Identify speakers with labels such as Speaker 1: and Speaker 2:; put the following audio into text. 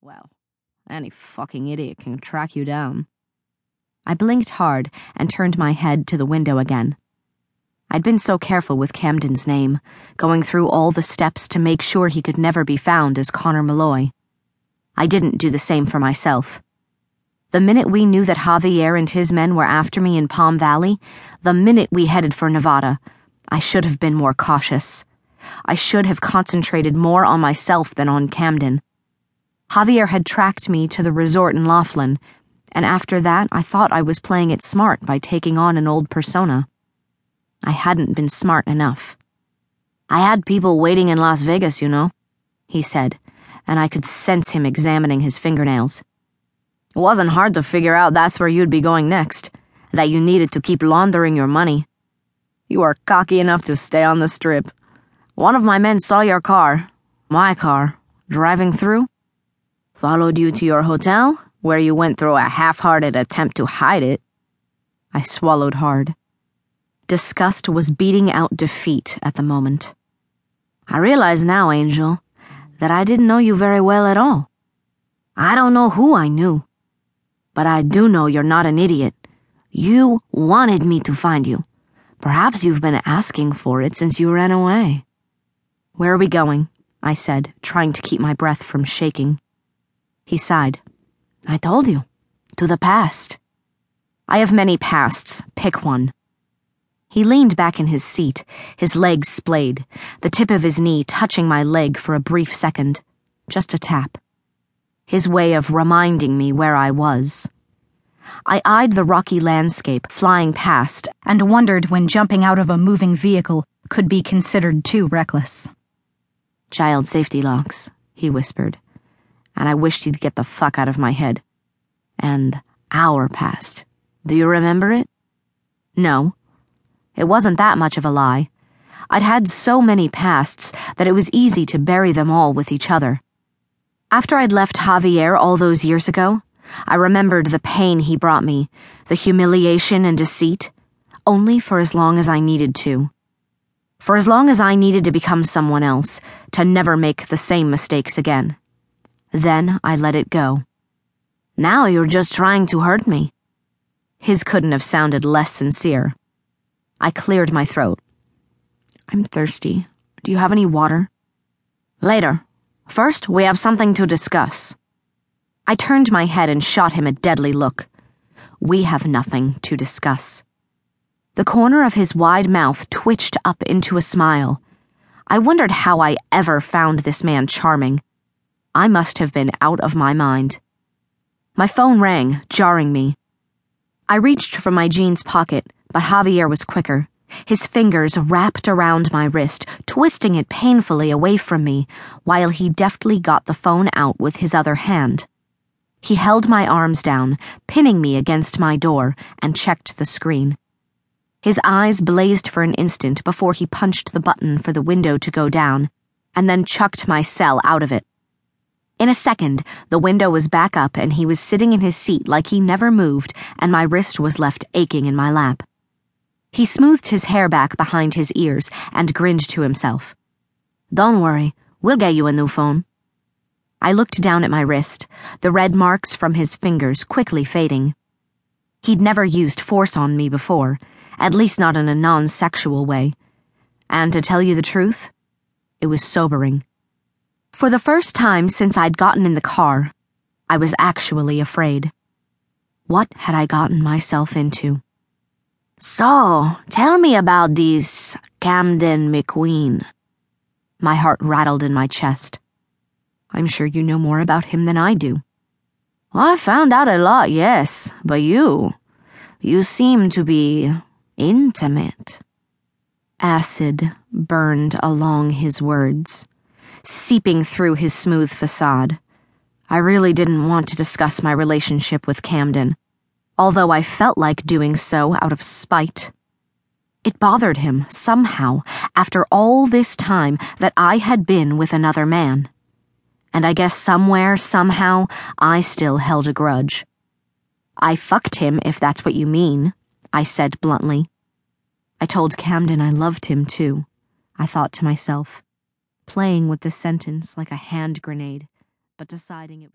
Speaker 1: Well, any fucking idiot can track you down. I blinked hard and turned my head to the window again. I'd been so careful with Camden's name, going through all the steps to make sure he could never be found as Connor Malloy. I didn't do the same for myself. The minute we knew that Javier and his men were after me in Palm Valley, the minute we headed for Nevada, I should have been more cautious. I should have concentrated more on myself than on Camden. Javier had tracked me to the resort in Laughlin, and after that I thought I was playing it smart by taking on an old persona. I hadn't been smart enough. I had people waiting in Las Vegas, you know, he said, and I could sense him examining his fingernails. It wasn't hard to figure out that's where you'd be going next, that you needed to keep laundering your money. You are cocky enough to stay on the strip. One of my men saw your car, my car, driving through, followed you to your hotel, where you went through a half hearted attempt to hide it. I swallowed hard. Disgust was beating out defeat at the moment. I realize now, Angel, that I didn't know you very well at all. I don't know who I knew. But I do know you're not an idiot. You wanted me to find you. Perhaps you've been asking for it since you ran away. Where are we going? I said, trying to keep my breath from shaking. He sighed. I told you. To the past. I have many pasts. Pick one. He leaned back in his seat, his legs splayed, the tip of his knee touching my leg for a brief second. Just a tap his way of reminding me where I was. I eyed the rocky landscape flying past and wondered when jumping out of a moving vehicle could be considered too reckless. Child safety locks, he whispered, and I wished he'd get the fuck out of my head. And hour passed. Do you remember it? No. It wasn't that much of a lie. I'd had so many pasts that it was easy to bury them all with each other. After I'd left Javier all those years ago, I remembered the pain he brought me, the humiliation and deceit, only for as long as I needed to. For as long as I needed to become someone else, to never make the same mistakes again. Then I let it go. Now you're just trying to hurt me. His couldn't have sounded less sincere. I cleared my throat. I'm thirsty. Do you have any water? Later, First, we have something to discuss. I turned my head and shot him a deadly look. We have nothing to discuss. The corner of his wide mouth twitched up into a smile. I wondered how I ever found this man charming. I must have been out of my mind. My phone rang, jarring me. I reached for my jeans pocket, but Javier was quicker his fingers wrapped around my wrist, twisting it painfully away from me, while he deftly got the phone out with his other hand. He held my arms down, pinning me against my door, and checked the screen. His eyes blazed for an instant before he punched the button for the window to go down, and then chucked my cell out of it. In a second, the window was back up and he was sitting in his seat like he never moved, and my wrist was left aching in my lap. He smoothed his hair back behind his ears and grinned to himself. Don't worry, we'll get you a new phone. I looked down at my wrist, the red marks from his fingers quickly fading. He'd never used force on me before, at least not in a non sexual way. And to tell you the truth, it was sobering. For the first time since I'd gotten in the car, I was actually afraid. What had I gotten myself into? So, tell me about this Camden McQueen. My heart rattled in my chest. I'm sure you know more about him than I do. I found out a lot, yes, but you. You seem to be intimate. Acid burned along his words, seeping through his smooth facade. I really didn't want to discuss my relationship with Camden although I felt like doing so out of spite. It bothered him, somehow, after all this time, that I had been with another man. And I guess somewhere, somehow, I still held a grudge. I fucked him, if that's what you mean, I said bluntly. I told Camden I loved him, too, I thought to myself, playing with the sentence like a hand grenade, but deciding it was.